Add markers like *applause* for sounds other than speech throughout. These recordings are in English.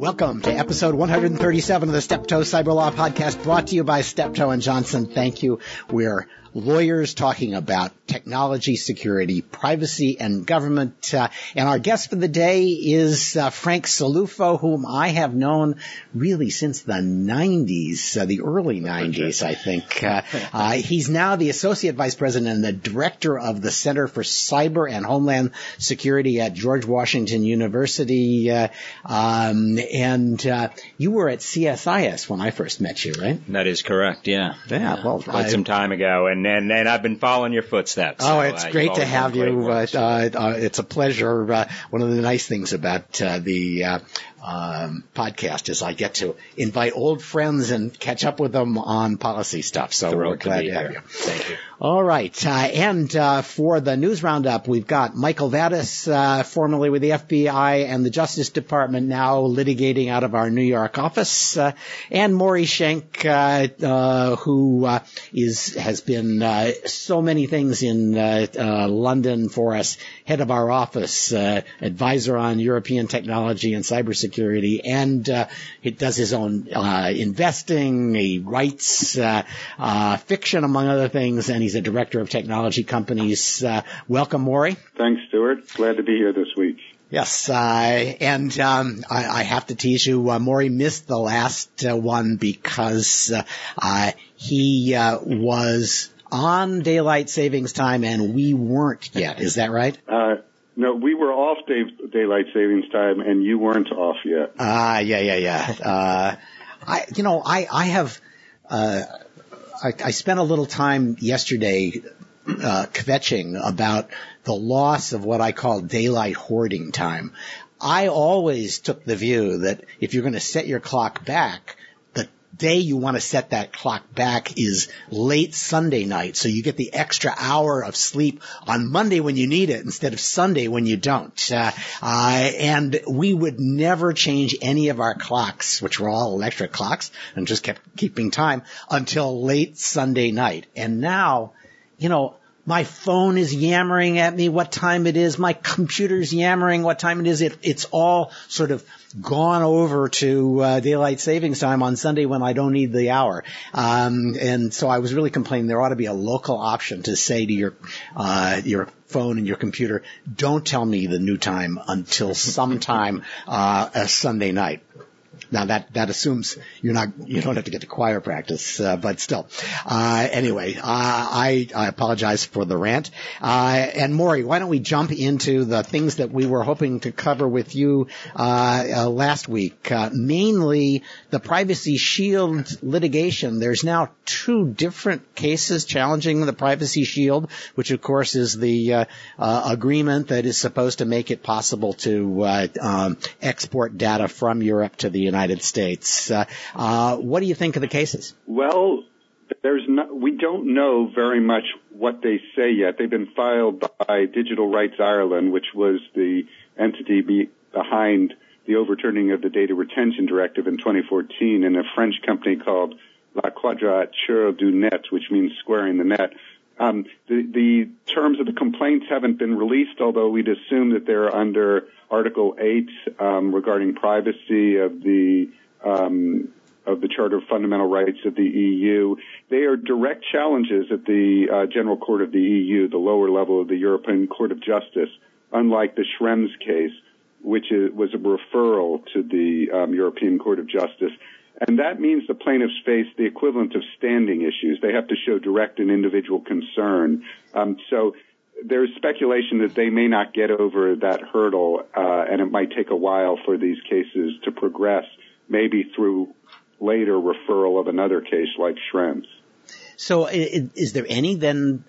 Welcome to episode 137 of the Steptoe Cyber Law Podcast brought to you by Steptoe and Johnson. Thank you. We're lawyers talking about technology, security, privacy, and government. Uh, and our guest for the day is uh, Frank Cilluffo, whom I have known really since the 90s, uh, the early 90s, I think. Uh, uh, he's now the Associate Vice President and the Director of the Center for Cyber and Homeland Security at George Washington University. Uh, um, and you were at CSIS when I first met you, right? That is correct, yeah. Yeah, well, quite I, some time ago. And and and, and I've been following your footsteps. Oh, it's uh, great to have you. Uh, uh, it's a pleasure. Uh, one of the nice things about uh, the uh, um, podcast is I get to invite old friends and catch up with them on policy stuff. So we're glad to, to have you. Thank you. All right. Uh, and uh, for the news roundup, we've got Michael Vatis, uh, formerly with the FBI and the Justice Department, now litigating out of our New York office, uh, and Maury Shenk, uh, uh, who is has been so many things in London for us, head of our office, advisor on European technology and cybersecurity, and he does his own investing. He writes fiction, among other things, and he's a director of technology companies. Uh, welcome, Maury. Thanks, Stewart. Glad to be here this week. Yes, uh, and um, I, I, have to tease you. Uh, Maury missed the last uh, one because uh, uh, he uh, was on daylight savings time, and we weren't yet. Is that right? no, we day, daylight savings time, and you weren't off yet. Ah, yeah, yeah, yeah. I, you know, I, I have. I, I spent a little time yesterday uh, kvetching about the loss of what I call daylight hoarding time. I always took the view that if you're going to set your clock back, day you want to set that clock back is late Sunday night. So you get the extra hour of sleep on Monday when you need it instead of Sunday when you don't. Uh, uh, and we would never change any of our clocks, which were all electric clocks and just kept keeping time until late Sunday night. And now, you know, my phone is yammering at me what time it is. My computer's yammering what time it is. It, it's all sort of gone over to uh, daylight savings time on Sunday when I don't need the hour. Um, and so I was really complaining there ought to be a local option to say to your uh, your phone and your computer, don't tell me the new time until sometime uh, a Sunday night. Now that that assumes you're not you don't have to get to choir practice, uh, but still. Uh, anyway, uh, I, I apologize for the rant. Uh, and Maury, why don't we jump into the things that we were hoping to cover with you uh, uh, last week? mainly the Privacy Shield litigation. There's now two different cases challenging the Privacy Shield, which of course is the agreement that is supposed to make it possible to um, export data from Europe to the United States. Uh, uh, what do you think of the cases? Well, there's no, we don't know very much what they say yet. They've been filed by Digital Rights Ireland, which was the entity be, behind the overturning of the data retention directive in 2014, and a French company called La Quadrature du Net, which means squaring the net. Um, the, the terms of the complaints haven't been released, although we'd assume that they're under Article 8 um, regarding privacy of the um, of the Charter of Fundamental Rights of the EU. They are direct challenges at the uh, General Court of the EU, the lower level of the European Court of Justice, unlike the Schrems case, which was a referral to the um, European Court of Justice. And that means the plaintiffs face the equivalent of standing issues. They have to show direct and individual concern. Um, so there's speculation that they may not get over that hurdle, uh, and it might take a while for these cases to progress, maybe through later referral of another case like Schrems. So, is there any then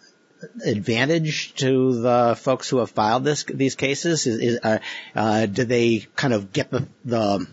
advantage to the folks who have filed this these cases? Is, uh, uh, do they kind of get the the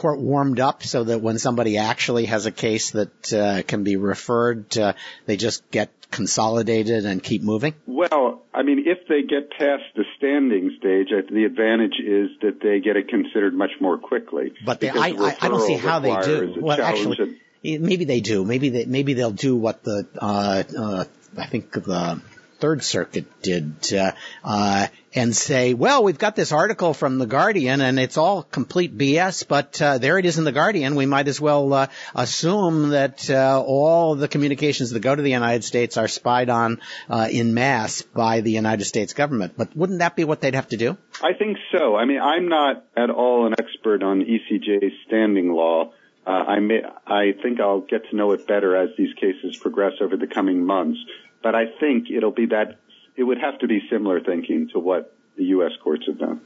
court warmed up so that when somebody actually has a case that uh, can be referred, uh, they just get consolidated and keep moving? Well, I mean, if they get past the standing stage, the advantage is that they get it considered much more quickly. But they, I, I, I, don't see how they do. Well, actually, maybe they do. Maybe they maybe they'll do what the uh, uh, I think the Third Circuit did, uh, uh, and say, well, we've got this article from the Guardian and it's all complete BS, but uh, there it is in the Guardian. We might as well uh, assume that uh, all the communications that go to the United States are spied on uh, in mass by the United States government. But wouldn't that be what they'd have to do? I think so. I mean, I'm not at all an expert on ECJ standing law. Uh, I may, I think I'll get to know it better as these cases progress over the coming months. But I think it'll be that it would have to be similar thinking to what the U.S. courts have done.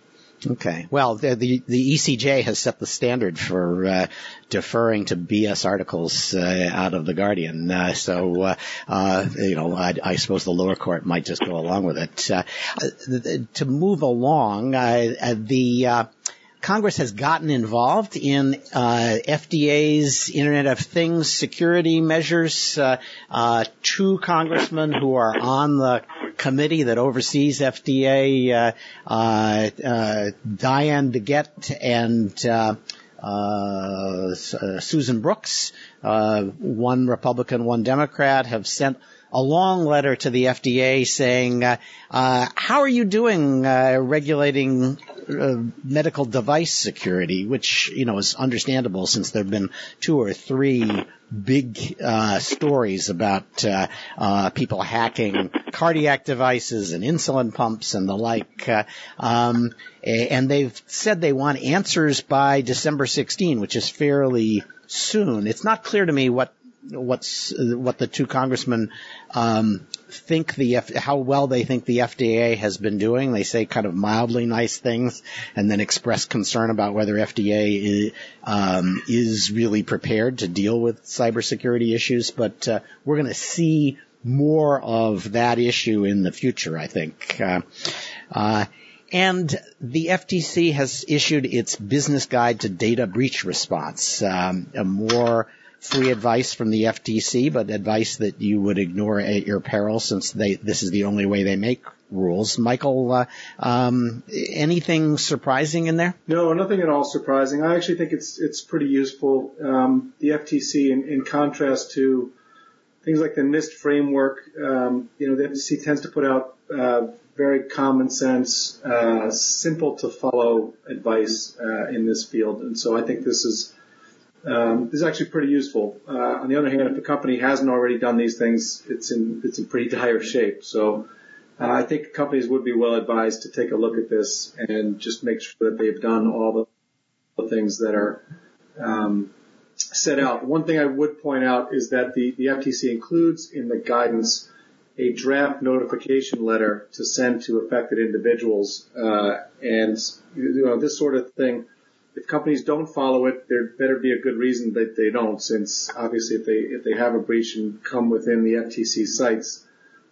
Okay. Well, the, the, the ECJ has set the standard for uh, deferring to BS articles uh, out of the Guardian. Uh, so, uh, uh, you know, I, I, suppose the lower court might just go along with it. Uh, to move along, the Congress has gotten involved in uh, FDA's Internet of Things security measures. Uh, uh, two congressmen who are on the committee that oversees FDA, uh, uh, uh, Diane DeGette and Susan Brooks, one Republican, one Democrat, have sent a long letter to the FDA saying, uh, uh, "How are you doing uh, regulating uh, medical device security?" Which you know is understandable since there have been two or three big uh, stories about uh, people hacking cardiac devices and insulin pumps and the like. Um, and they've said they want answers by December 16, which is fairly soon. It's not clear to me what what's what the two congressmen um, think the F- how well they think the FDA has been doing. They say kind of mildly nice things, and then express concern about whether FDA is, um, is really prepared to deal with cybersecurity issues. But uh, we're going to see more of that issue in the future, I think. Uh, uh, and the FTC has issued its business guide to data breach response, um, a more free advice from the FTC, but advice that you would ignore at your peril since they, this is the only way they make rules. Michael, uh, um, anything surprising in there? No, nothing at all surprising. I actually think it's it's pretty useful. Um, the FTC, in, in, contrast to things like the NIST framework, um, you know, the FTC tends to put out uh, very common sense, uh, simple to follow advice uh, in this field, and so I think this is um, is actually pretty useful. Uh, on the other hand, if a company hasn't already done these things, it's in it's in pretty *laughs* dire shape. So uh, I think companies would be well advised to take a look at this and just make sure that they've done all the, the things that are um, set out. One thing I would point out is that the, the FTC includes in the guidance a draft notification letter to send to affected individuals, uh, and you know this sort of thing if companies don't follow it, there better be a good reason that they don't, since obviously if they if they have a breach and come within the FTC sights,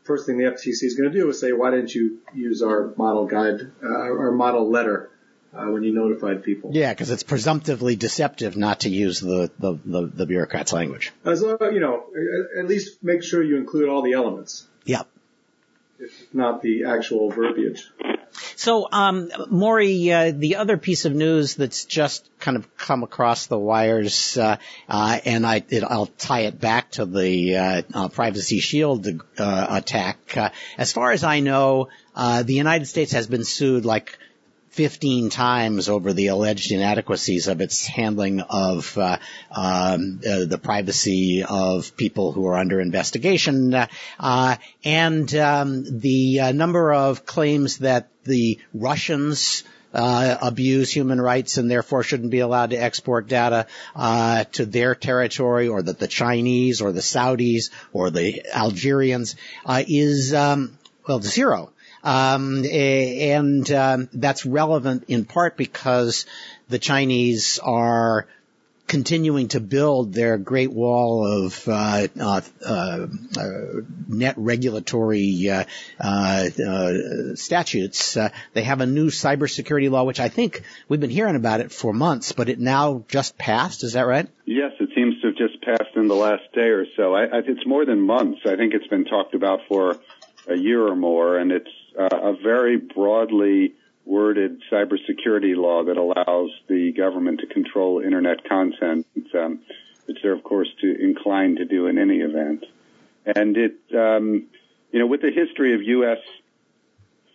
first thing the FTC is going to do is say, why didn't you use our model guide, uh, our model letter uh, when you notified people? Yeah, because it's presumptively deceptive not to use the the, the, the bureaucrat's language. As long, you know, at least make sure you include all the elements. Yep. If not the actual verbiage. So, um, Maury, uh, the other piece of news that's just kind of come across the wires, uh, uh, and I, will tie it back to the uh, uh, Privacy Shield uh, attack. as far as I know, uh the United States has been sued like 15 times over the alleged inadequacies of its handling of uh, um, uh, the privacy of people who are under investigation, uh, and um, the uh, number of claims that the Russians uh, abuse human rights and therefore shouldn't be allowed to export data uh, to their territory, or that the Chinese or the Saudis or the Algerians is um, well zero. Um, and um, that's relevant in part because the Chinese are continuing to build their great wall of uh, uh, uh, net regulatory uh, uh, uh, statutes. they have a new cybersecurity law, which I think we've been hearing about it for months, but it now just passed. Is that right? Yes, it seems to have just passed in the last day or so. I, I, it's more than months. I think it's been talked about for a year or more, and it's a very broadly worded cybersecurity law that allows the government to control internet content, um, which they're of course to inclined to do in any event. And it um, you know, with the history of U.S.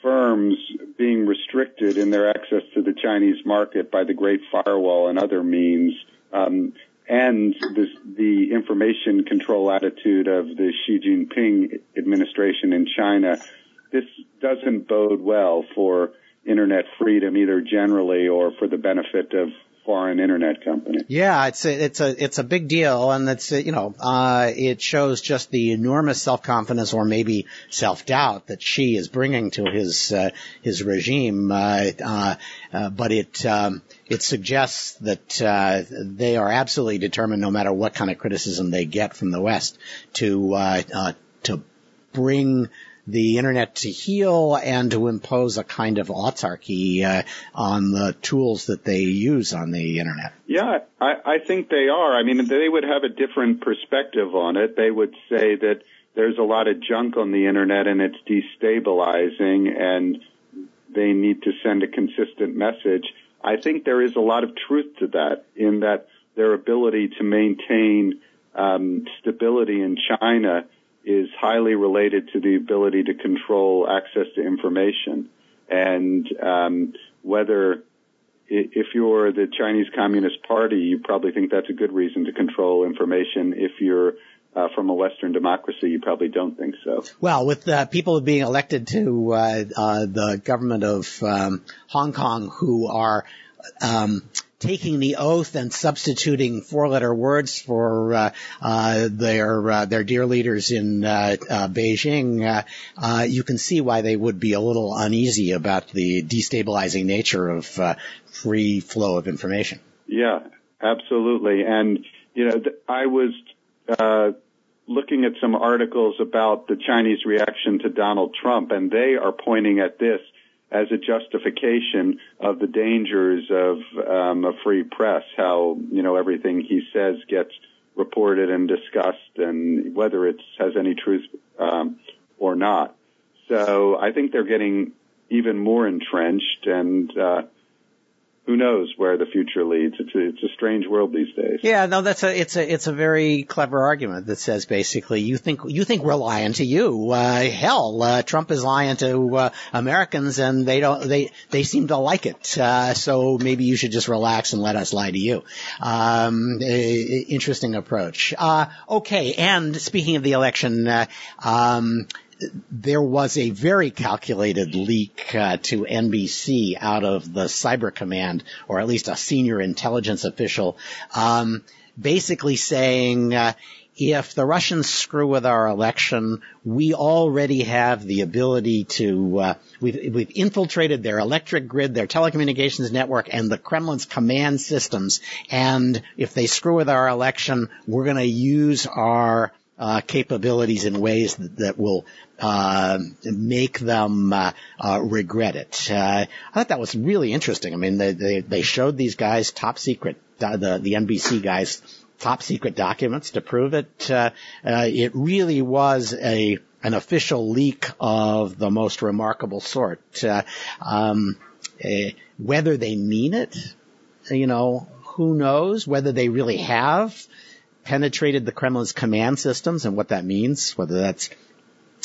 firms being restricted in their access to the Chinese market by the Great Firewall and other means, um, and this, the information control attitude of the Xi Jinping administration in China, this doesn't bode well for internet freedom either generally or for the benefit of foreign internet companies. Yeah, it's a, it's a it's a big deal, and it's you know uh, it shows just the enormous self confidence or maybe self doubt that Xi is bringing to his uh, his regime. Uh, uh, uh but it um, it suggests that uh, they are absolutely determined, no matter what kind of criticism they get from the West, to to bring the internet to heel and to impose a kind of autarky uh, on the tools that they use on the internet. Yeah, I, I think they are. I mean, they would have a different perspective on it. They would say that there's a lot of junk on the internet and it's destabilizing and they need to send a consistent message. I think there is a lot of truth to that in that their ability to maintain um, stability in China is highly related to the ability to control access to information. And um, whether if you're the Chinese Communist Party, you probably think that's a good reason to control information. If you're uh, from a Western democracy, you probably don't think so. Well, with uh, people being elected to uh, uh the government of um, Hong Kong who are um, taking the oath and substituting four-letter words for uh, uh, their uh, their dear leaders in uh, uh, Beijing, uh, you can see why they would be a little uneasy about the destabilizing nature of free flow of information. Yeah, absolutely. And you know, I was looking at some articles about the Chinese reaction to Donald Trump, and they are pointing at this as a justification of the dangers of um, a free press. How you know everything he says gets reported and discussed, and whether it has any truth um, or not. So I think they're getting even more entrenched, and uh, who knows where the future leads? It's a, it's a strange world these days. Yeah, no, that's a it's a it's a very clever argument that says basically you think you think we're lying to you. Uh, hell, uh, Trump is lying to uh, Americans, and they don't they they seem to like it. Uh, so maybe you should just relax and let us lie to you. Um, interesting approach. Uh, okay, and speaking of the election, uh, um, there was a very calculated leak uh, to NBC out of the Cyber Command, or at least a senior intelligence official, um, basically saying. Uh, if the Russians screw with our election, we already have the ability to, uh, we've, we've infiltrated their electric grid, their telecommunications network, and the Kremlin's command systems. And if they screw with our election, we're going to use our uh, capabilities in ways that, that will uh, make them uh, uh, regret it. Uh, I thought that was really interesting. I mean, they they, they showed these guys top secret uh, the the NBC guys top secret documents to prove it. Uh, it really was a an official leak of the most remarkable sort. Um, whether they mean it, you know, who knows? Whether they really have penetrated the Kremlin's command systems and what that means, whether that's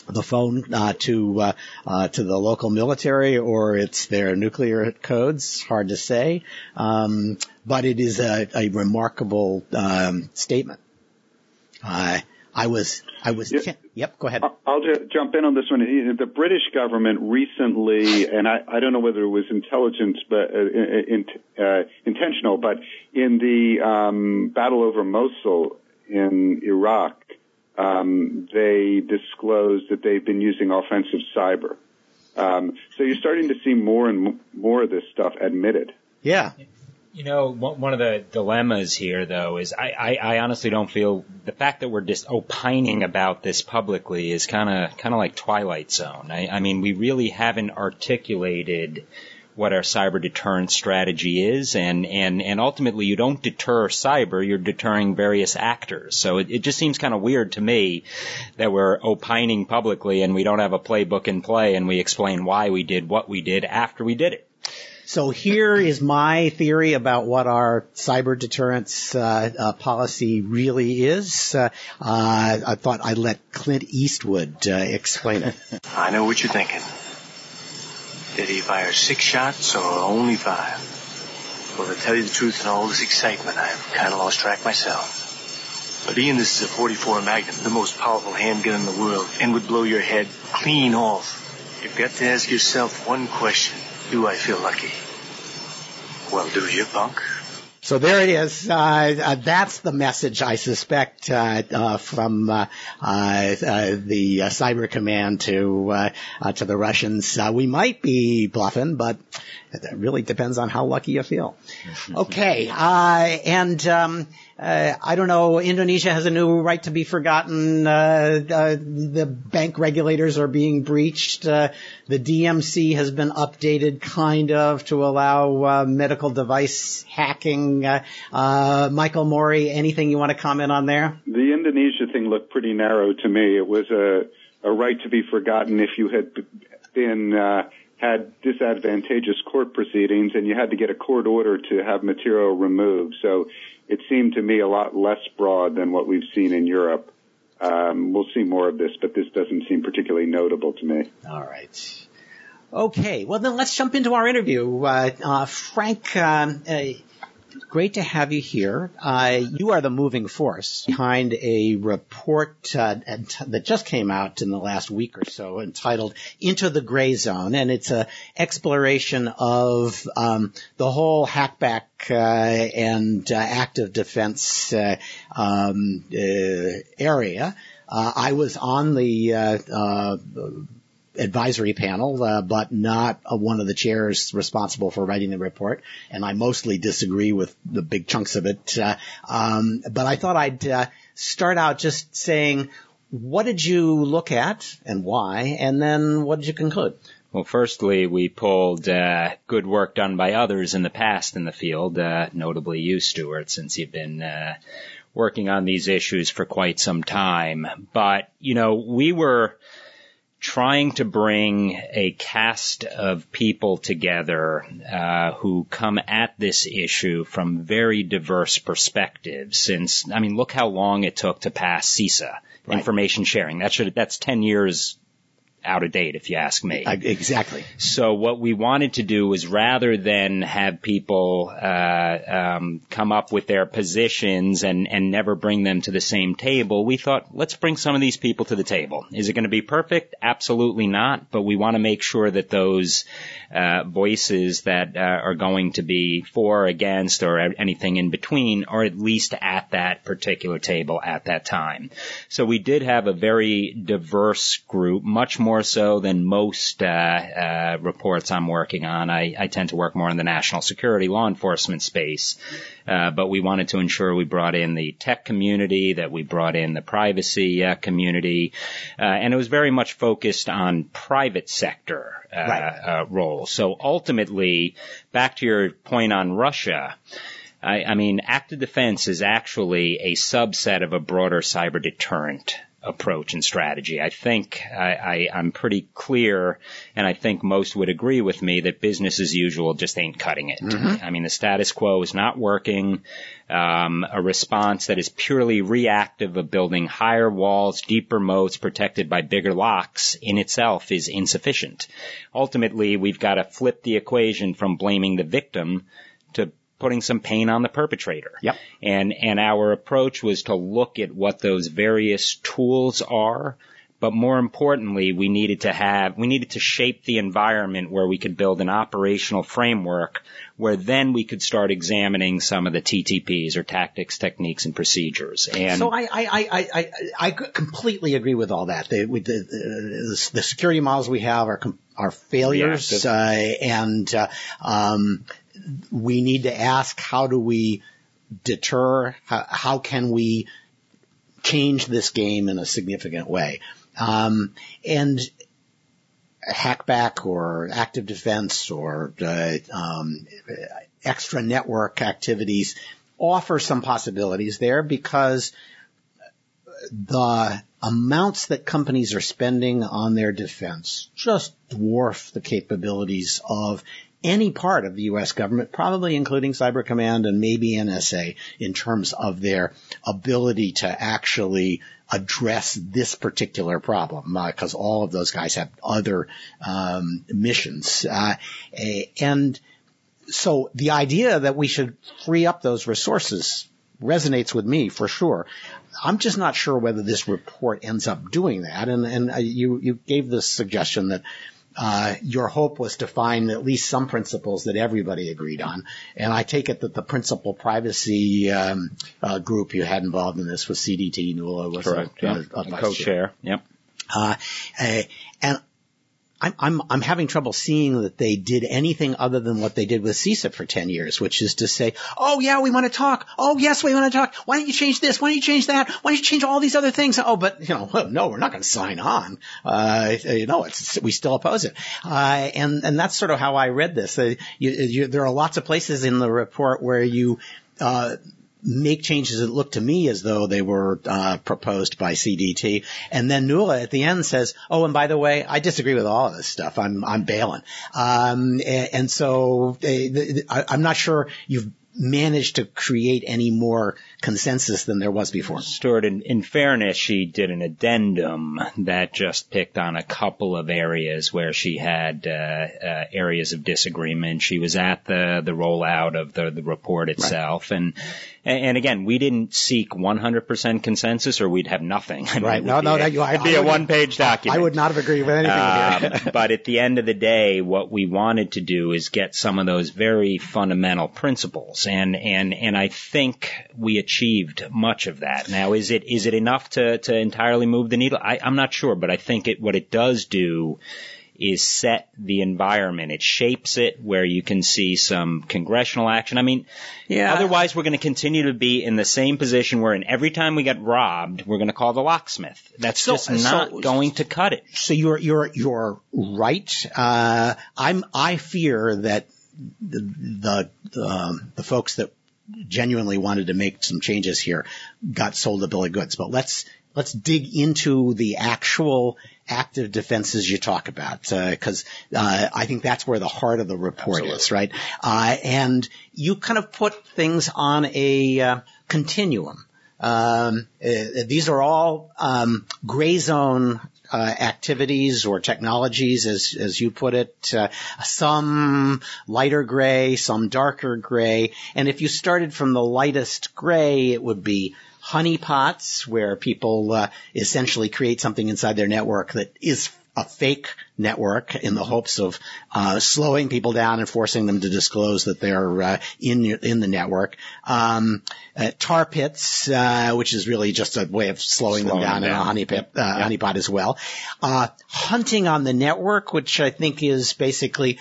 the phone uh, to uh, uh, to the local military or it's their nuclear codes. Hard to say, um, but it is a, a remarkable um, statement. I was, I was. Yep. yep go ahead. I'll just jump in on this one. The British government recently, and I, I don't know whether it was intelligence, but uh, in, uh, intentional, but in the um, battle over Mosul in Iraq, um, they disclosed that they've been using offensive cyber. Um, so you're starting to see more and more of this stuff admitted. Yeah. You know, one of the dilemmas here, though, is I, I, I honestly don't feel the fact that we're just opining about this publicly is kind of kind of like Twilight Zone. I, I mean, we really haven't articulated what our cyber deterrence strategy is and, and, and ultimately you don't deter cyber, you're deterring various actors. So it, it just seems kind of weird to me that we're opining publicly and we don't have a playbook in play and we explain why we did what we did after we did it. So here is my theory about what our cyber deterrence uh, uh, policy really is. Uh, uh I thought I'd let Clint Eastwood uh, explain it. I know what you're thinking. Did he fire six shots or only five? Well, to tell you the truth, in all this excitement, I've kind of lost track myself. But being this is a 44 Magnum, the most powerful handgun in the world, and would blow your head clean off, you've got to ask yourself one question. Do I feel lucky? Well, do you, punk? So there it is. Uh, uh, that's the message I suspect uh, uh from uh, uh, the Cyber Command to to the Russians. we might be bluffing, but it really depends on how lucky you feel. *laughs* Okay, and um, uh, I don't know, Indonesia has a new right to be forgotten. Uh, uh, the bank regulators are being breached. Uh, the DMCA has been updated kind of to allow uh, medical device hacking. Uh, Michael Maury, anything you want to comment on there? The Indonesia thing looked pretty narrow to me. It was a, a right to be forgotten if you had been had disadvantageous court proceedings and you had to get a court order to have material removed. So it seemed to me a lot less broad than what we've seen in Europe. Um, we'll see more of this, but this doesn't seem particularly notable to me. All right. Okay, well then let's jump into our interview. Uh, uh, Frank, um, uh, great to have you here. Uh, you are the moving force behind a report uh, that just came out in the last week or so entitled Into the Gray Zone, and it's an exploration of um, the whole hackback uh, and uh, active defense uh, um, uh, area. I was on the advisory panel, uh, but not uh, one of the chairs responsible for writing the report. And I mostly disagree with the big chunks of it. Uh, um, but I thought I'd uh, start out just saying, what did you look at and why? And then what did you conclude? Well, firstly, we pulled uh, good work done by others in the past in the field, uh, notably you, Stewart, since you've been working on these issues for quite some time. But, you know, we were trying to bring a cast of people together uh, who come at this issue from very diverse perspectives. Since I mean, look how long it took to pass CISA, right. information sharing. That should that's ten years out of date, if you ask me. Exactly. So what we wanted to do was rather than have people uh, um, come up with their positions and and never bring them to the same table, we thought let's bring some of these people to the table. Is it going to be perfect? Absolutely not. But we want to make sure that those uh, voices that uh, are going to be for, against, or anything in between are at least at that particular table at that time. So we did have a very diverse group, much more more so than most uh, uh, reports I'm working on. I, I, tend to work more in the national security law enforcement space, uh, but we wanted to ensure we brought in the tech community, that we brought in the privacy uh, community, uh, and it was very much focused on private sector uh, right. roles. So ultimately, back to your point on Russia. I, I mean, active defense is actually a subset of a broader cyber deterrent approach and strategy. I think I, I, am pretty clear, and I think most would agree with me that business as usual just ain't cutting it. Mm-hmm. I mean, the status quo is not working. Um, a response that is purely reactive of building higher walls, deeper moats, protected by bigger locks in itself is insufficient. Ultimately, we've got to flip the equation from blaming the victim to putting some pain on the perpetrator. Yep. And, and our approach was to look at what those various tools are, but more importantly, we needed to have, we needed to shape the environment where we could build an operational framework where then we could start examining some of the TTPs or tactics, techniques, and procedures. And so I, I, I, I, I completely agree with all that. The, with the, the, the security models we have are, are failures, uh, and, uh, um, we need to ask how do we deter, how, how can we change this game in a significant way. Um, and hackback or active defense or uh, um, extra network activities offer some possibilities there because the amounts that companies are spending on their defense just dwarf the capabilities of any part of the U.S. government, probably including Cyber Command and maybe NSA, in terms of their ability to actually address this particular problem, because uh, all of those guys have other um, missions. Uh, and so the idea that we should free up those resources resonates with me for sure. I'm just not sure whether this report ends up doing that. And, and uh, you, you gave this suggestion that uh, your hope was to find at least some principles that everybody agreed on. And I take it that the principal privacy um, uh, group you had involved in this was CDT. Nuala was Correct, a, yeah. a, a co-chair. Yep. Uh, and I'm, I'm, I'm having trouble seeing that they did anything other than what they did with CSIP for 10 years, which is to say, oh yeah, we want to talk. Oh yes, we want to talk. Why don't you change this? Why don't you change that? Why don't you change all these other things? Oh, but you know, *laughs* no, we're not going to sign on. Uh, you know, it's, we still oppose it. Uh, and, and that's sort of how I read this. Uh, you, you, there are lots of places in the report where you, uh, make changes that look to me as though they were uh, proposed by CDT. And then Nuala at the end says, "Oh, and by the way, I disagree with all of this stuff. I'm I'm bailing." Um, and, and, so uh, I, I'm not sure you've managed to create any more consensus than there was before. Stewart, in, in, fairness, she did an addendum that just picked on a couple of areas where she had uh, uh, areas of disagreement. She was at the the rollout of the the report itself, right. and and again, we didn't seek 100% consensus, or we'd have nothing. I mean, right? No, no, that you, it'd be a one-page document. I would not have agreed with anything. Um, but at the end of the day, what we wanted to do is get some of those very fundamental principles, and and and I think we achieved much of that. Now, is it is it enough to to entirely move the needle? I, I'm not sure, but I think it what it does do is set the environment. It shapes it where you can see some congressional action. I mean, yeah. Otherwise, we're going to continue to be in the same position where, in every time we get robbed, we're going to call the locksmith. That's so, just not so, going to cut it. So you're you're you're right. Uh, I'm I fear that the the the, um, the folks that genuinely wanted to make some changes here got sold a bill of goods. But let's let's dig into the actual active defenses you talk about, because uh, uh, I think that's where the heart of the report Absolutely. is, right? Uh, and you kind of put things on a uh, continuum. Um, uh, these are all um, gray zone uh, activities or technologies, as as you put it. Uh, some lighter gray, some darker gray, and if you started from the lightest gray, it would be honeypots where people uh, essentially create something inside their network that is a fake network in the hopes of uh, slowing people down and forcing them to disclose that they're uh, in in the network. Um, uh, tar pits, uh, which is really just a way of slowing, slowing them down, down, in a honey pit, uh, yeah. honeypot as well. Uh, hunting on the network, which I think is basically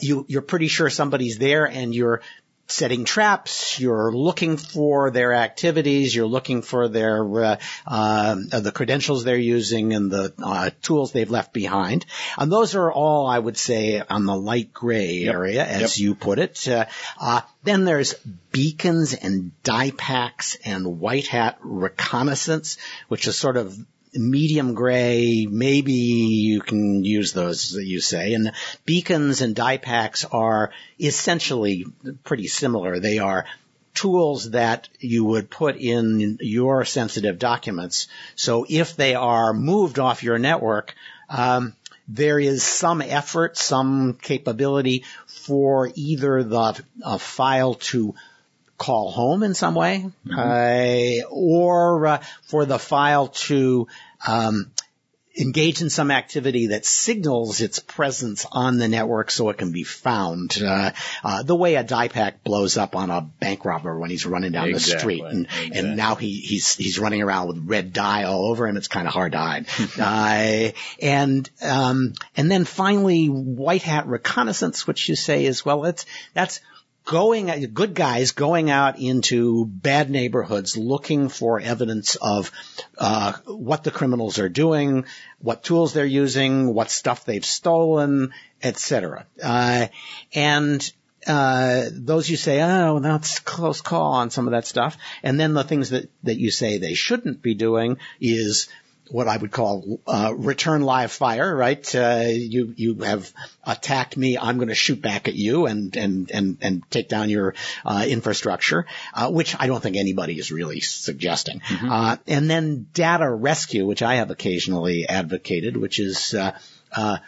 you you're pretty sure somebody's there and you're setting traps, you're looking for their activities, you're looking for their uh, uh, the credentials they're using and the uh, tools they've left behind. And those are all, I would say, on the light gray yep. area, as yep. you put it. Uh, uh, then there's beacons and dye packs and white hat reconnaissance, which is sort of medium gray, maybe you can use those that you say. And beacons and dye packs are essentially pretty similar. They are tools that you would put in your sensitive documents. So if they are moved off your network, um, there is some effort, some capability for either the uh, file to call home in some way, mm-hmm. uh, or uh, for the file to um, engage in some activity that signals its presence on the network so it can be found. Uh, uh, the way a dye pack blows up on a bank robber when he's running down exactly. the street, and, exactly. and now he, he's he's running around with red dye all over him. It's kind of hard to hide. *laughs* uh, and um, and then finally, white hat reconnaissance, which you say is well, that's that's going, good guys going out into bad neighborhoods looking for evidence of uh, what the criminals are doing, what tools they're using, what stuff they've stolen, etc. Uh, and uh, those you say, oh, that's close call on some of that stuff. And then the things that, that you say they shouldn't be doing is what I would call uh, return live fire, right? Uh, you you have attacked me, I'm going to shoot back at you and and and and take down your uh, infrastructure, uh, which I don't think anybody is really suggesting. Mm-hmm. Uh, and then data rescue, which I have occasionally advocated, which is uh,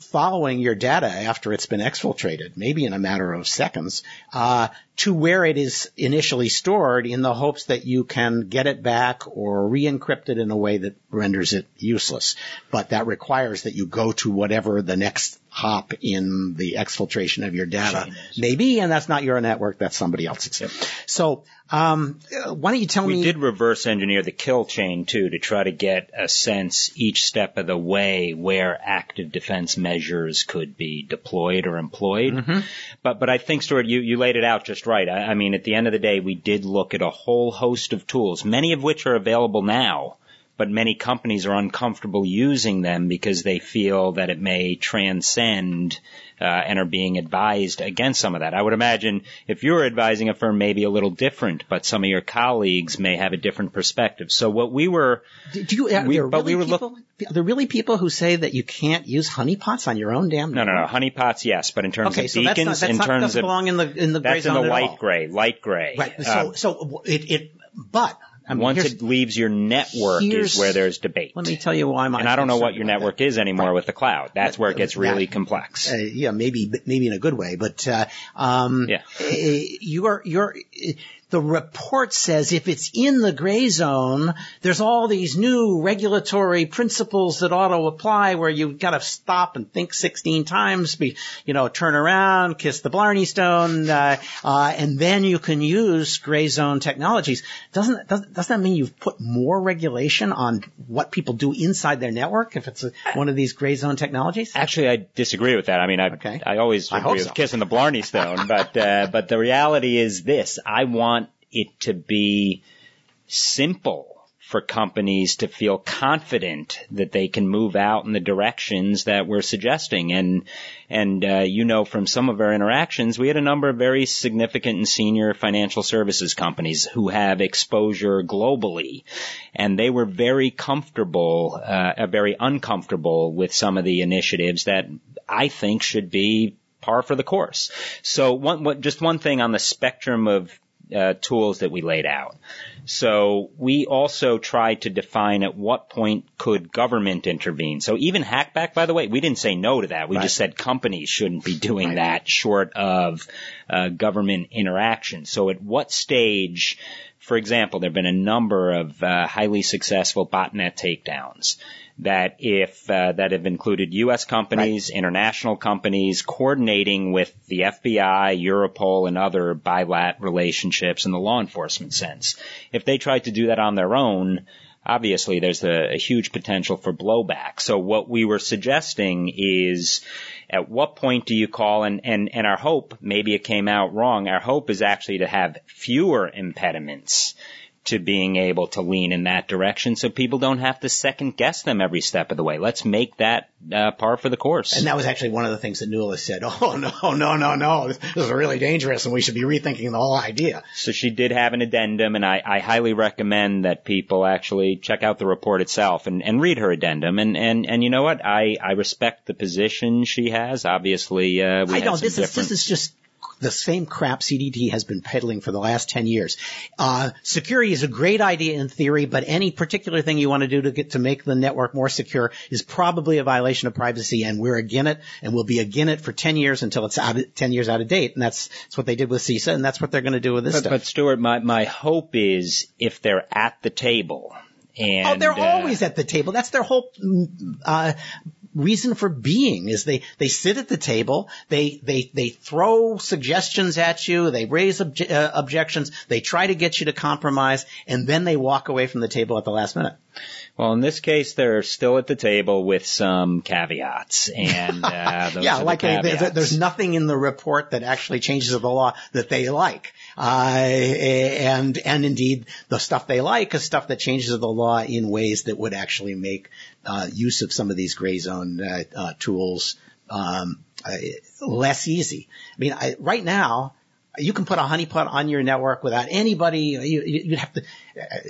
following your data after it's been exfiltrated, maybe in a matter of seconds, uh, to where it is initially stored in the hopes that you can get it back or re-encrypt it in a way that renders it useless. But that requires that you go to whatever the next hop in the exfiltration of your data may be, and that's not your network, that's somebody else's. Yep. So, um, why don't you tell we me? We did reverse engineer the kill chain too to try to get a sense each step of the way where active defense measures could be deployed or employed. Mm-hmm. But, but I think, Stewart, you, you laid it out just right. I, I mean, at the end of the day, we did look at a whole host of tools, many of which are available now but many companies are uncomfortable using them because they feel that it may transcend uh, and are being advised against some of that. I would imagine if you're advising a firm, maybe a little different, but some of your colleagues may have a different perspective. So what we were, do you, are we, there really we people, look, are there really people who say that you can't use honeypots on your own damn? No, no, no. Honeypots, yes, but in terms okay, of so beacons, that's not, that's in not, terms doesn't of belong in the in the that's in the light all. gray, light gray. Right. So, um, so it, it, but I mean, Once it leaves your network is where there's debate. Let me tell you why my and I don't know what your network that. is anymore right. with the cloud. That's where it gets really yeah. complex. Uh, yeah, maybe maybe in a good way, but uh, um, yeah, you're you're the report says if it's in the gray zone, there's all these new regulatory principles that ought to apply where you've got to stop and think 16 times, be, you know, turn around, kiss the Blarney Stone, uh, uh, and then you can use gray zone technologies. Doesn't, doesn't, doesn't that mean you've put more regulation on what people do inside their network if it's a, one of these gray zone technologies? Actually, I disagree with that. I mean, I, okay. I always I agree with so. kissing the Blarney Stone, but, uh, but the reality is this. I want it to be simple for companies to feel confident that they can move out in the directions that we're suggesting. And, and, uh, you know, from some of our interactions, we had a number of very significant and senior financial services companies who have exposure globally. And they were very comfortable, uh, very uncomfortable with some of the initiatives that I think should be par for the course. So one, what, just one thing on the spectrum of uh, tools that we laid out. So we also tried to define at what point could government intervene. So even hackback, by the way, we didn't say no to that. We right. just said companies shouldn't be doing right. that short of uh, government interaction. So at what stage, for example, there have been a number of uh, highly successful botnet takedowns that if uh, that have included U.S. companies, right. international companies, coordinating with the FBI, Europol, and other bilat relationships in the law enforcement sense. If they tried to do that on their own, obviously there's a, a huge potential for blowback. So what we were suggesting is at what point do you call and, and, and our hope, maybe it came out wrong, our hope is actually to have fewer impediments to being able to lean in that direction so people don't have to second guess them every step of the way. Let's make that uh, par for the course. And that was actually one of the things that Nuala said, *laughs* oh no, no, no, no, this, is really dangerous and we should be rethinking the whole idea. So she did have an addendum and I, I highly recommend that people actually check out the report itself and, and read her addendum. And, and, and you know what? I, I respect the position she has. Obviously, uh, we I know this is, this is just the same crap CDT has been peddling for the last 10 years. Uh, security is a great idea in theory, but any particular thing you want to do to get to make the network more secure is probably a violation of privacy, and we're again it, and we'll be again it for 10 years until it's out of, 10 years out of date, and that's, that's what they did with CISA, and that's what they're going to do with this but, stuff. But Stewart, my, my hope is if they're at the table, and, oh, they're uh, always at the table. That's their whole uh, reason for being is they, they sit at the table, they, they, they throw suggestions at you, they raise obje- uh, objections, they try to get you to compromise, and then they walk away from the table at the last minute. Well, in this case, they're still at the table with some caveats, and *laughs* uh, those yeah, like the they, they, there's nothing in the report that actually changes the law that they like, uh, and and indeed the stuff they like is stuff that changes the law in ways that would actually make uh, use of some of these gray zone uh, uh, tools um, uh, less easy. I mean, I, right now you can put a honeypot on your network without anybody. You, you'd have to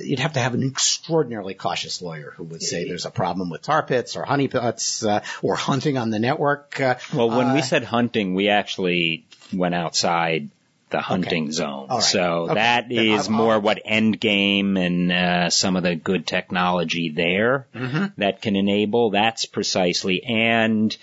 you'd have to have an extraordinarily cautious lawyer who would say there's a problem with tar pits or honeypots uh, or hunting on the network. Uh, Well, when we uh, said hunting, we actually went outside the hunting zone. All right. So Okay. that Then is I'll- more I'll- what Endgame and uh, some of the good technology there Mm-hmm. that can enable. That's precisely. And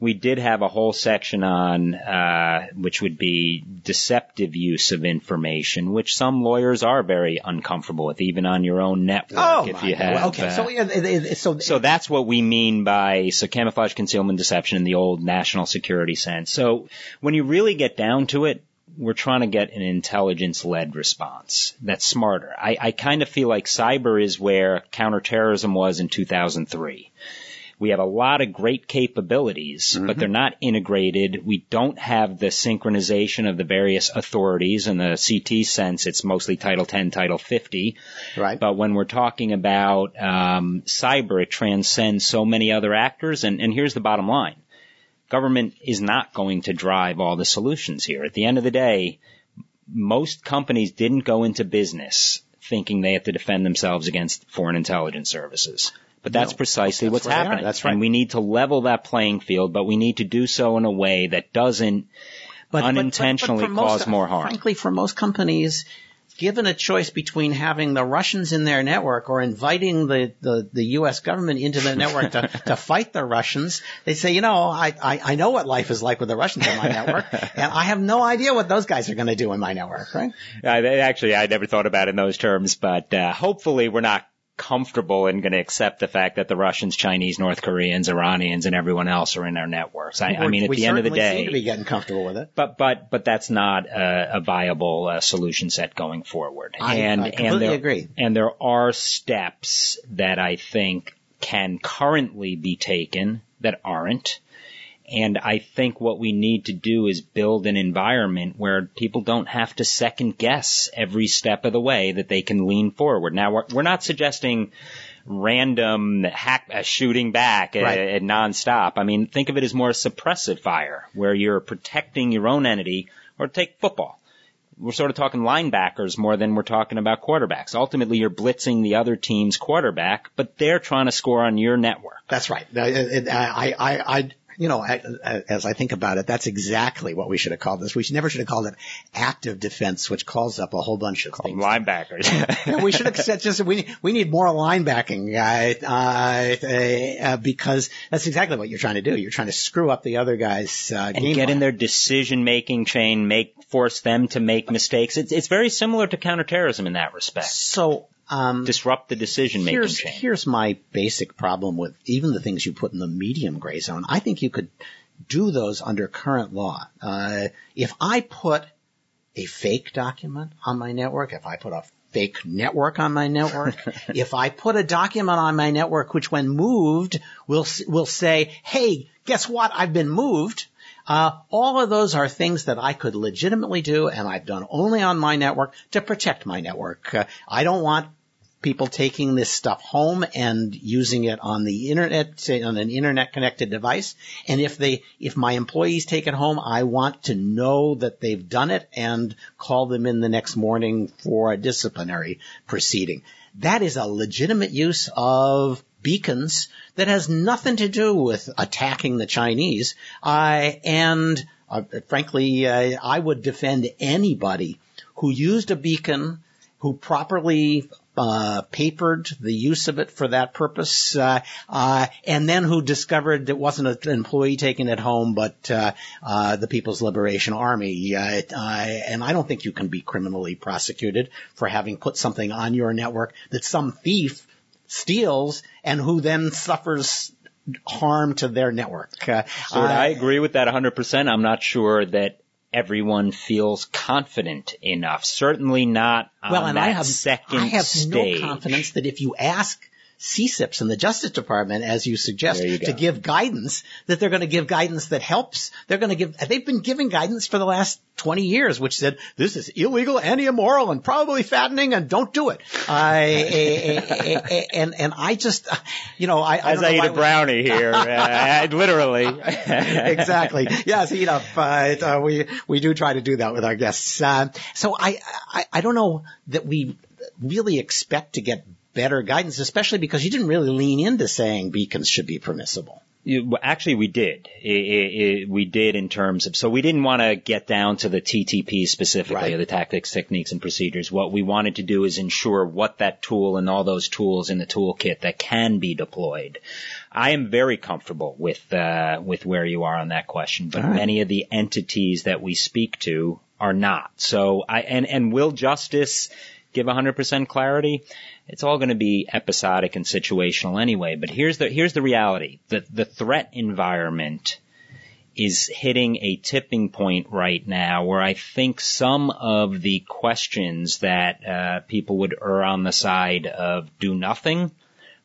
we did have a whole section on uh, which would be deceptive use of information, which some lawyers are very uncomfortable with, even on your own network. oh if you God. have, okay, uh, so yeah, it- it- so so that's what we mean by so camouflage, concealment, deception in the old national security sense. So when you really get down to it, we're trying to get an intelligence-led response that's smarter. I, I kind of feel like cyber is where counterterrorism was in 2003. We have a lot of great capabilities, but they're not integrated. We don't have the synchronization of the various authorities. In the CT sense, it's mostly Title 10, Title 50. right. But when we're talking about um, cyber, it transcends so many other actors. And, and here's the bottom line: government is not going to drive all the solutions here. At the end of the day, most companies didn't go into business thinking they have to defend themselves against foreign intelligence services. But that's No, precisely that's what's where they are. happening. That's right. And we need to level that playing field, but we need to do so in a way that doesn't but, unintentionally for most- cause more harm. Frankly, for most companies, given a choice between having the Russians in their network or inviting the, the, the U.S. government into the network to, *laughs* to fight the Russians, they say, you know, I, I, I know what life is like with the Russians in my network, *laughs* and I have no idea what those guys are going to do in my network, right? Uh, actually, I never thought about it in those terms, but uh, hopefully we're not comfortable and going to accept the fact that the Russians, Chinese, North Koreans, Iranians, and everyone else are in our networks. I, I mean, at we the end of the certainly seem day, to be getting comfortable with it. but but but that's not a, a viable uh, solution set going forward. I- and I and completely there, agree. And there are steps that I think can currently be taken that aren't. And I think what we need to do is build an environment where people don't have to second guess every step of the way that they can lean forward. Now we're, we're not suggesting random hack uh, shooting back Right. at, at nonstop. I mean, think of it as more suppressive fire where you're protecting your own entity or take football. We're sort of talking linebackers more than we're talking about quarterbacks. Ultimately, you're blitzing the other team's quarterback, but they're trying to score on your network. That's right. I, I, I, I you know, as I think about it, that's exactly what we should have called this. We should, never should have called it active defense, which calls up a whole bunch of things. Linebackers. *laughs* Yeah, we should have said just we we need more linebacking, uh, uh, uh, because that's exactly what you're trying to do. You're trying to screw up the other guy's uh, and game get in their decision making chain, make force them to make mistakes. It's it's very similar to counterterrorism in that respect. So um, Disrupt the decision making here's here's my basic problem with even the things you put in the medium gray zone. I think you could do those under current law. Uh, if I put a fake document on my network, if I put a fake network on my network, *laughs* if I put a document on my network which when moved will will say, "Hey, guess what? I've been moved." Uh, all of those are things that I could legitimately do, and I've done only on my network to protect my network. Uh, I don't want people taking this stuff home and using it on the internet, say on an internet connected device. And if they, if my employees take it home, I want to know that they've done it and call them in the next morning for a disciplinary proceeding. That is a legitimate use of beacons that has nothing to do with attacking the Chinese. Uh, and uh, frankly, uh, I would defend anybody who used a beacon, who properly uh, papered the use of it for that purpose, uh, uh, and then who discovered it wasn't an employee taking it home, but uh, uh, the People's Liberation Army. Uh, uh, and I don't think you can be criminally prosecuted for having put something on your network that some thief steals and who then suffers harm to their network. Uh, Stewart, I agree with that 100%. I'm not sure that everyone feels confident enough. Certainly not on well, and that I have second I have stage. no confidence that if you ask CCIPS in the Justice Department, as you suggest, you to give guidance, that they're going to give guidance that helps. They're going to give, they've been giving guidance for the last 20 years, which said, this is illegal and immoral and probably fattening and don't do it. I, and, and I just, you know, I, I As I eat a we- brownie *laughs* here, uh, literally. *laughs* exactly. Yes, eat up. Uh, uh, we we do try to do that with our guests. Uh, so I, I I don't know that we really expect to get better guidance, especially because you didn't really lean into saying beacons should be permissible. You- Actually, we did. I- I- I- we did in terms of, so we didn't want to get down to the TTP specifically, Right. the tactics, techniques, and procedures. What we wanted to do is ensure what that tool and all those tools in the toolkit that can be deployed. I am very comfortable with, uh, with where you are on that question, but right. many of the entities that we speak to are not. So I, and, and will justice give 100% clarity? It's all going to be episodic and situational anyway. But here's the here's the reality: the the threat environment is hitting a tipping point right now, where I think some of the questions that uh, people would err on the side of do nothing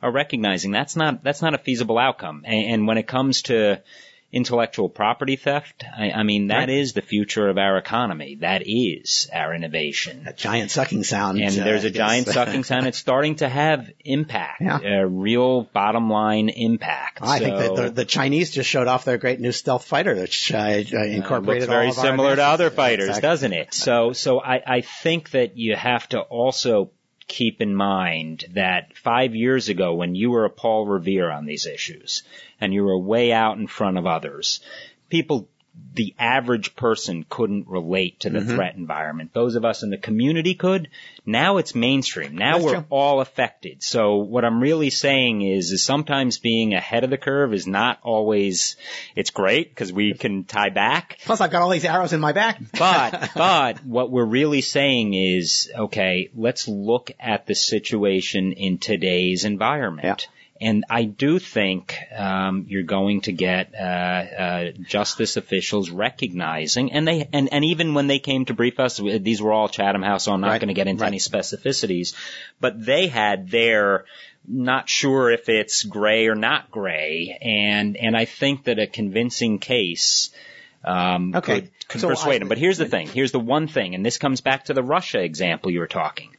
are recognizing that's not that's not a feasible outcome. And, and when it comes to intellectual property theft, I, I mean that is Right. the future of our economy. That is our innovation. A giant sucking sound. And uh, there's a giant sucking sound. It's starting to have impact, Yeah. a real bottom line impact. I think that the, the Chinese just showed off their great new stealth fighter, which uh, uh, uh, incorporated looks very all of our similar to other fighters, Exactly. doesn't it? So, so I, I think that you have to also keep in mind that five years ago, when you were a Paul Revere on these issues, and you were way out in front of others, people, the average person couldn't relate to the Mm-hmm. threat environment. Those of us in the community could. Now it's mainstream. Now That's we're true. all affected. So what I'm really saying is, is sometimes being ahead of the curve is not always, it's great because we can tie back. Plus, I've got all these arrows in my back. *laughs* But, but what we're really saying is, okay, let's look at the situation in today's environment. And I do think um, you're going to get uh, uh, justice officials recognizing, and they, and, and even when they came to brief us, these were all Chatham House, so I'm not Right, going to get into right. any specificities, but they had their not sure if it's gray or not gray, and and I think that a convincing case um, Okay. could, could So persuade I- them. But here's the thing. Here's the one thing, and this comes back to the Russia example you were talking.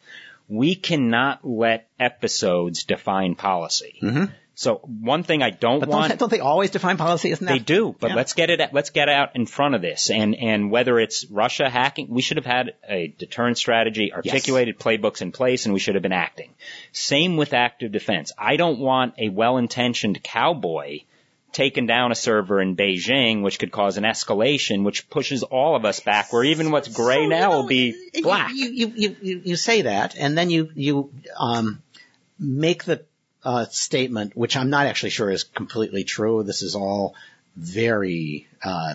We cannot let episodes define policy. Mm-hmm. So one thing I don't But want. don't, don't they always define policy? Isn't that? They do, but Yeah. let's get it. Let's get out in front of this, and and whether it's Russia hacking, we should have had a deterrent strategy, articulated playbooks in place, and we should have been acting. Same with active defense. I don't want a well-intentioned cowboy taking down a server in Beijing, which could cause an escalation, which pushes all of us back. Where even what's gray So, now will be black. You, you, you, you, you say that, and then you, you, um, make the, uh, statement, which I'm not actually sure is completely true. This is all very, uh,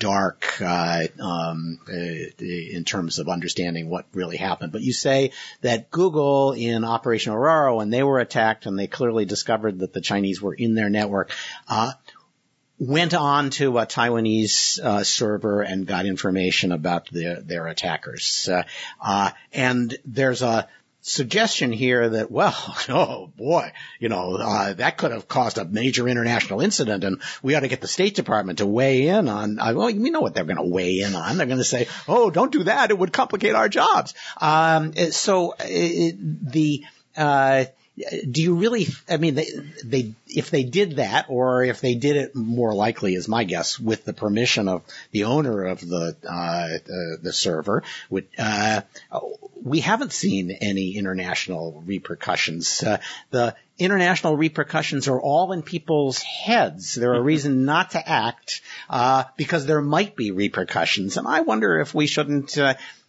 dark, uh, um, uh, in terms of understanding what really happened. But you say that Google in Operation Aurora, when they were attacked and they clearly discovered that the Chinese were in their network, uh, went on to a Taiwanese uh, server and got information about their their attackers. Uh, uh, and there's a suggestion here that, well, *laughs* oh boy, you know, uh, that could have caused a major international incident, and we ought to get the State Department to weigh in on. Uh, well, you know what they're going to weigh in on? They're going to say, oh, don't do that; it would complicate our jobs. Um, so uh, the uh, do you really? I mean, they, they if they did that, or if they did it more likely, is my guess, with the permission of the owner of the uh, the, the server, would uh, we haven't seen any international repercussions. Uh, the international repercussions are all in people's heads. They're a reason not to act uh, because there might be repercussions, and I wonder if we shouldn't.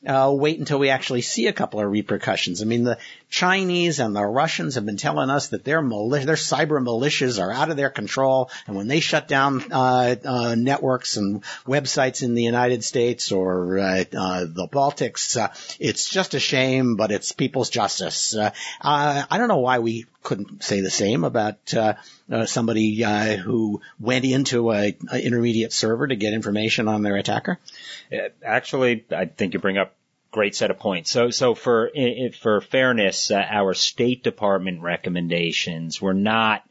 Uh, wait until we actually see a couple of repercussions. I mean, the Chinese and the Russians have been telling us that their mali- their cyber militias are out of their control, and when they shut down uh, uh, networks and websites in the United States or uh, uh, the Baltics, uh, it's just a shame, but it's people's justice. I don't know why we couldn't say the same about uh, somebody uh, who went into a, a intermediate server to get information on their attacker. Uh, Actually, I think you bring up great set of points. So, so for for fairness, uh, our State Department recommendations were not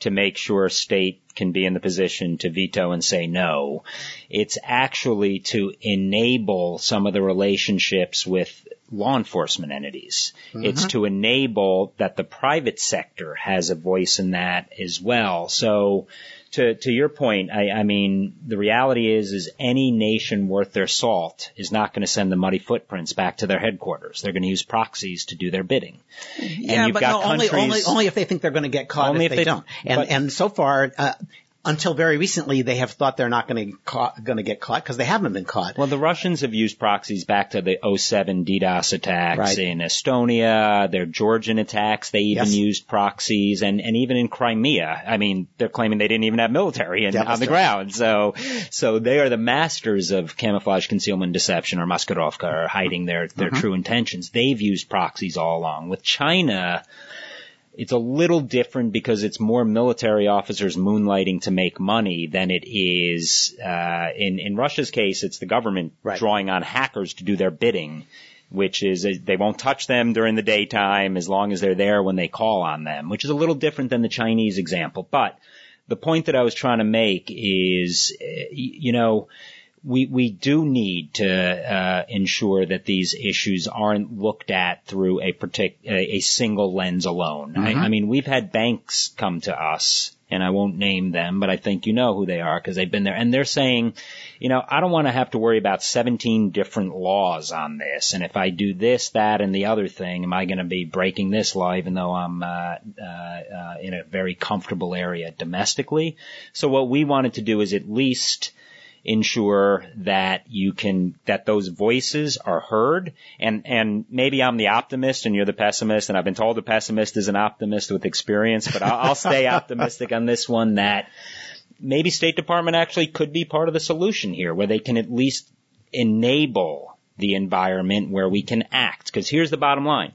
to make sure state can be in the position to veto and say no. It's actually to enable some of the relationships with law enforcement entities. Mm-hmm. It's to enable that the private sector has a voice in that as well. So to to your point, I, I mean, the reality is, is any nation worth their salt is not going to send the muddy footprints back to their headquarters. They're going to use proxies to do their bidding. Yeah, but no, only, only, only if they think they're going to get caught. Only if, if they, they, don't. And but, and so far, uh, until very recently, they have thought they're not going to going to get caught because they haven't been caught. Well, the Russians have used proxies back to the 07 DDoS attacks right. in Estonia, their Georgian attacks. They even yes. used proxies, and and even in Crimea. I mean, they're claiming they didn't even have military in, on the ground. So so they are the masters of camouflage, concealment, deception, or maskirovka, or hiding their their mm-hmm. true intentions. They've used proxies all along. With China it's a little different because it's more military officers moonlighting to make money than it is uh, in in Russia's case. It's the government right. drawing on hackers to do their bidding, which is they won't touch them during the daytime as long as they're there when they call on them, which is a little different than the Chinese example. But the point that I was trying to make is, uh, you know we we do need to uh, ensure that these issues aren't looked at through a partic- a, single lens alone. Mm-hmm. I, I, mean, we've had banks come to us, and I won't name them, but I think you know who they are because they've been there, and they're saying, you know, I don't want to have to worry about 17 different laws on this, and if I do this, that, and the other thing, am I going to be breaking this law even though I'm uh, uh, uh, in a very comfortable area domestically? So what we wanted to do is at least ensure that you can, that those voices are heard. And, and maybe I'm the optimist and you're the pessimist and I've been told the pessimist is an optimist with experience, but I'll, I'll stay *laughs* optimistic on this one that maybe State Department actually could be part of the solution here where they can at least enable the environment where we can act. Cause here's the bottom line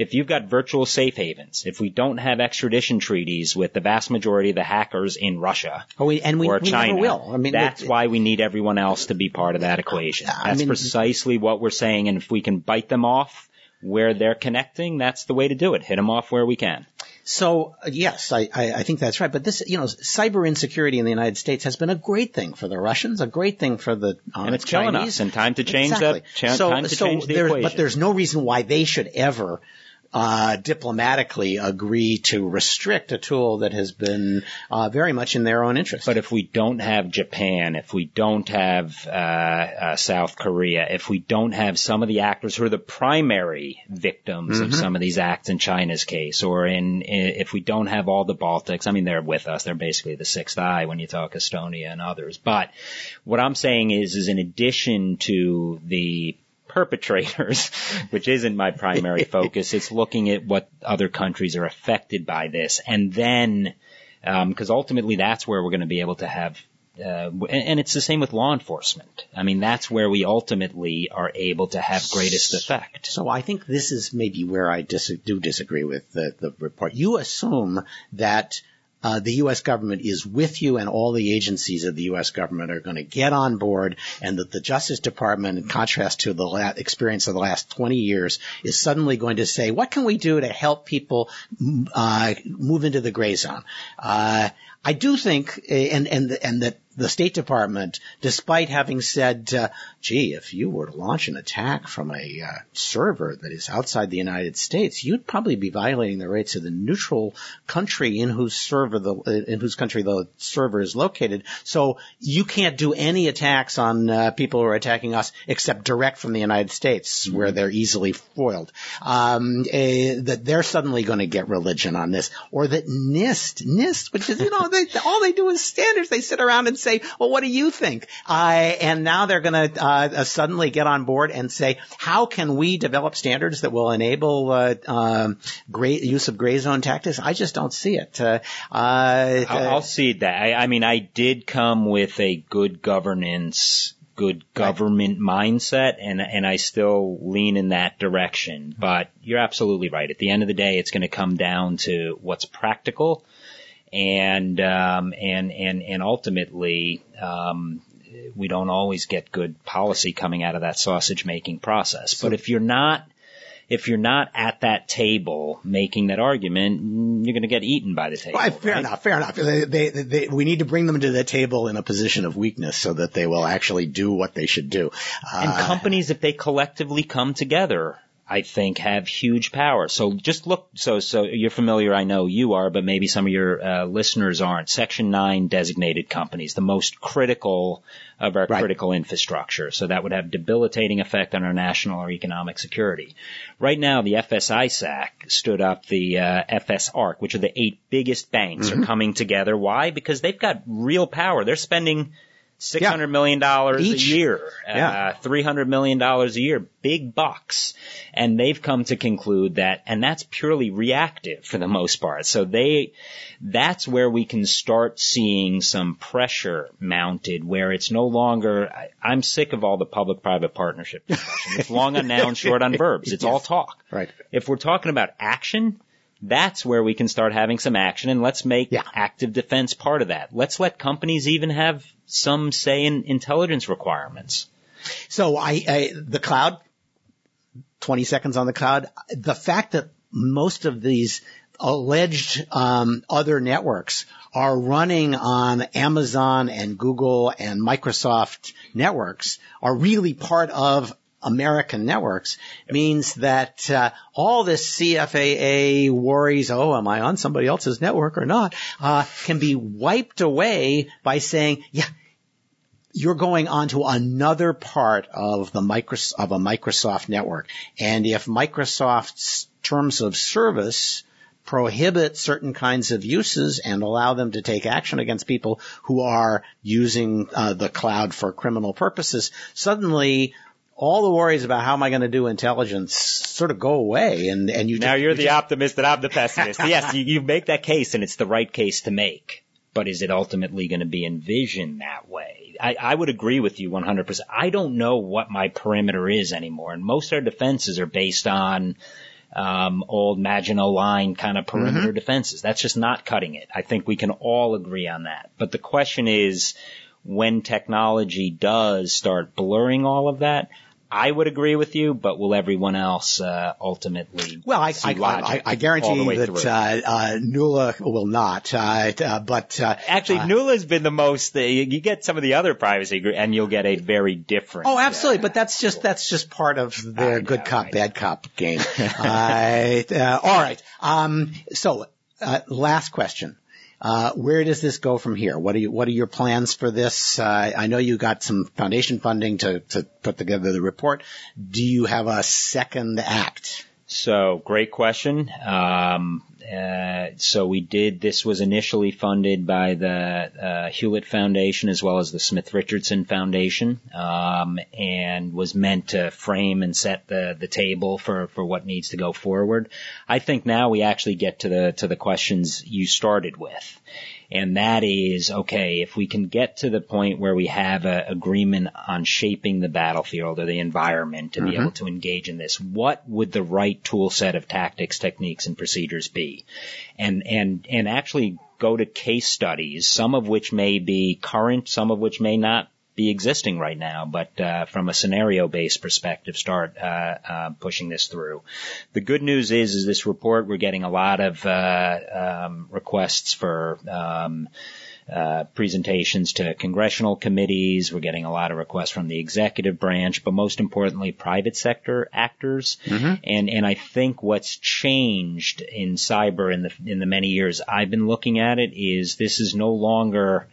if you've got virtual safe havens, if we don't have extradition treaties with the vast majority of the hackers in Russia oh, we, and we, or we China, will. I mean, that's it, why we need everyone else to be part of that equation. That's I mean, precisely what we're saying. And if we can bite them off where they're connecting, that's the way to do it. Hit them off where we can. So uh, yes, I, I, I, think that's right. But this, you know, cyber insecurity in the United States has been a great thing for the Russians, a great thing for the uh, and it's Chinese. killing us. And time to change exactly. that. Ch- so, so change the equation. But there's no reason why they should ever uh, diplomatically agree to restrict a tool that has been uh, very much in their own interest. But if we don't have Japan, if we don't have uh, uh South Korea, if we don't have some of the actors who are the primary victims mm-hmm. of some of these acts in China's case, or in, in, if we don't have all the Baltics, I mean they're with us. They're basically the sixth eye when you talk Estonia and others. But what I'm saying is, is in addition to the perpetrators, *laughs* which isn't my primary *laughs* focus. It's looking at what other countries are affected by this, and then because um, ultimately that's where we're going to be able to have. Uh, and it's the same with law enforcement. I mean, that's where we ultimately are able to have greatest effect. So I think this is maybe where I dis- do disagree with the, the report. You assume that uh, the U.S. government is with you and all the agencies of the U.S. government are going to get on board and that the Justice Department, in contrast to the la- experience of the last 20 years, is suddenly going to say, what can we do to help people uh, move into the gray zone? Uh, I do think, and, and, and that the State Department, despite having said, uh, gee, if you were to launch an attack from a uh, server that is outside the United States, you'd probably be violating the rights of the neutral country in whose server the in whose country the server is located. So you can't do any attacks on uh, people who are attacking us except direct from the United States, mm-hmm. where they're easily foiled. Um, that they're suddenly going to get religion on this, or that NIST, NIST, which is you know they, all they do is standards. They sit around and say, well, what do you think? Uh, and now they're going to uh, uh, suddenly get on board and say, how can we develop standards that will enable uh, um, great use of gray zone tactics? I just don't see it. Uh, uh, I'll, I'll see that. I, I mean, I did come with a good governance good government right. mindset and and I still lean in that direction. But you're absolutely right. At the end of the day, it's going to come down to what's practical and um, and and and ultimately, um, we don't always get good policy coming out of that sausage making process. So, but if you're not if you're not at that table making that argument, you're going to get eaten by the table. Well, fair right? enough. Fair enough. They, they, they, we need to bring them to the table in a position of weakness so that they will actually do what they should do. Uh, and companies, if they collectively come together, I think have huge power. So just look, so, so you're familiar, I know you are, but maybe some of your uh, listeners aren't. Section 9 designated companies, the most critical of our right. critical infrastructure. So that would have debilitating effect on our national or economic security. Right now, the FSISAC stood up the uh, FSARC, which are the eight biggest banks mm-hmm. are coming together. Why? Because they've got real power. They're spending Six hundred yeah. million dollars a year, yeah. uh, three hundred million dollars a year, big bucks, and they've come to conclude that, and that's purely reactive for the most part. So they, that's where we can start seeing some pressure mounted, where it's no longer. I, I'm sick of all the public-private partnership discussion. It's long on nouns, short on verbs. It's *laughs* yes. all talk. Right. If we're talking about action, that's where we can start having some action and let's make yeah. active defense part of that. Let's let companies even have some say in intelligence requirements. So I, I the cloud, 20 seconds on the cloud, the fact that most of these alleged um, other networks are running on Amazon and Google and Microsoft networks are really part of American networks means that uh, all this CFAA worries, oh, am I on somebody else's network or not, uh, can be wiped away by saying, yeah, you're going onto another part of the Microsoft, of a Microsoft network. And if Microsoft's terms of service prohibit certain kinds of uses and allow them to take action against people who are using uh, the cloud for criminal purposes, suddenly all the worries about how am I going to do intelligence sort of go away and, and you Now just, you're you the just... optimist and I'm the pessimist. yes, you, you make that case and it's the right case to make. But is it ultimately going to be envisioned that way? I, I would agree with you 100%. I don't know what my perimeter is anymore. And most of our defenses are based on um, old Maginot Line kind of perimeter mm-hmm. defenses. That's just not cutting it. I think we can all agree on that. But the question is, when technology does start blurring all of that, I would agree with you, but will everyone else uh, ultimately? Well, I, I, I, I, guarantee that uh, uh, Nuala will not. Uh, uh, but uh, actually, Nuala's been the most. you get some of the other privacy, and you'll get a very different. Oh, absolutely. but that's just that's just part of the good cop bad cop game. *laughs* all right. Um, so, last question. Uh, where does this go from here? What are you, what are your plans for this? Uh, I know you got some foundation funding to, to put together the report. Do you have a second act? So great question. Um, uh, so we did. This was initially funded by the uh, Hewlett Foundation as well as the Smith Richardson Foundation, um, and was meant to frame and set the the table for for what needs to go forward. I think now we actually get to the to the questions you started with and that is okay if we can get to the point where we have an agreement on shaping the battlefield or the environment to mm-hmm. be able to engage in this what would the right tool set of tactics techniques and procedures be and and and actually go to case studies some of which may be current some of which may not be existing right now, but uh, from a scenario-based perspective, start uh, uh, pushing this through. The good news is, is this report we're getting a lot of uh, um, requests for. Um, uh, presentations to congressional committees. We're getting a lot of requests from the executive branch, but most importantly, private sector actors. Mm-hmm. And and I think what's changed in cyber in the in the many years I've been looking at it is this is no longer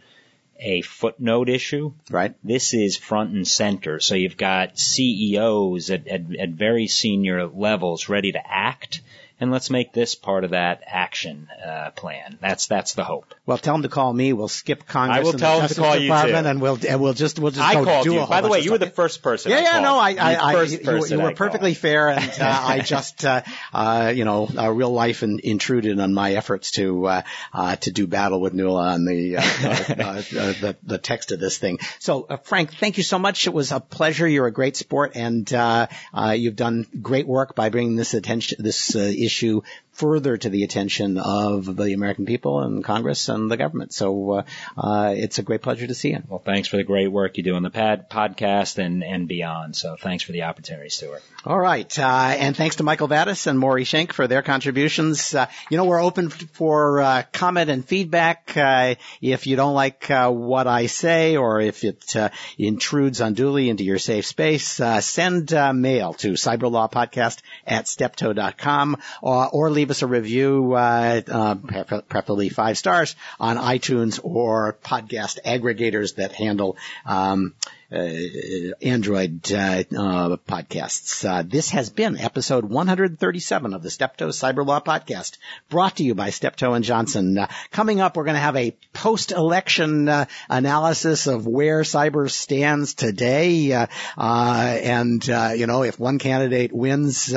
a footnote issue. Right. This is front and center. So you've got CEOs at, at, at very senior levels ready to act and let's make this part of that action uh, plan. That's that's the hope. Well, tell them to call me. We'll skip Congress. I will tell them to call you too. and we'll and we'll just we'll just I go called do you. By the way, you were the first person. Yeah, I yeah, called. no, I, I, I you, you, were perfectly fair, and *laughs* uh, I just, uh, uh, you know, uh, real life in, intruded on my efforts to uh, uh, to do battle with Nuala on the, uh, *laughs* uh, uh, the the text of this thing. So, uh, Frank, thank you so much. It was a pleasure. You're a great sport, and uh, uh, you've done great work by bringing this attention this uh, issue issue further to the attention of the American people and Congress and the government. So uh, uh, it's a great pleasure to see you. Well, thanks for the great work you do on the pad podcast and and beyond. So thanks for the opportunity, Stewart. All right, uh, and thanks to Michael Vatis and Maury Shenk for their contributions. Uh, you know, we're open for uh, comment and feedback. Uh, if you don't like uh, what I say, or if it uh, intrudes unduly into your safe space, send mail to cyberlawpodcast at steptoe.com, or, or leave us a review, preferably five stars, on iTunes or podcast aggregators that handle. Um, uh, Android uh, uh, podcasts. Uh, this has been episode 137 of the Steptoe Cyber Law Podcast, brought to you by Steptoe and Johnson. Uh, coming up, we're going to have a post-election uh, analysis of where cyber stands today, and you know if one candidate wins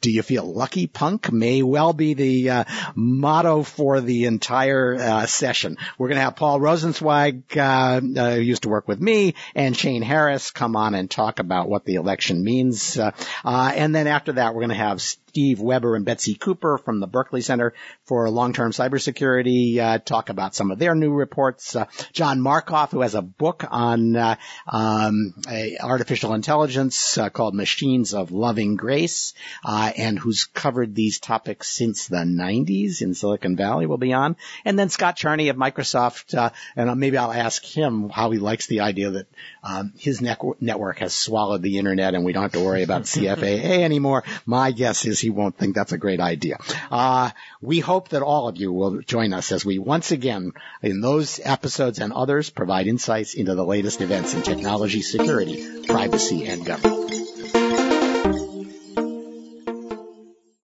do you feel lucky punk may well be the uh, motto for the entire uh, session. We're going to have Paul Rosenzweig, uh, uh, who used to work with me, and Shane Harris come on and talk about what the election means. Uh, uh, and then after that, we're going to have Steve Weber and Betsy Cooper from the Berkeley Center for Long-Term Cybersecurity uh, talk about some of their new reports. Uh, John Markoff, who has a book on uh, um, artificial intelligence uh, called Machines of Loving Grace, uh, and who's covered these topics since the 90s in Silicon Valley, will be on. And then Scott Charney of Microsoft, uh, and maybe I'll ask him how he likes the idea that um, his network has swallowed the internet and we don't have to worry about CFAA anymore. My guess is he won't think that's a great idea. Uh, we hope that all of you will join us as we once again, in those episodes and others, provide insights into the latest events in technology, security, privacy, and government.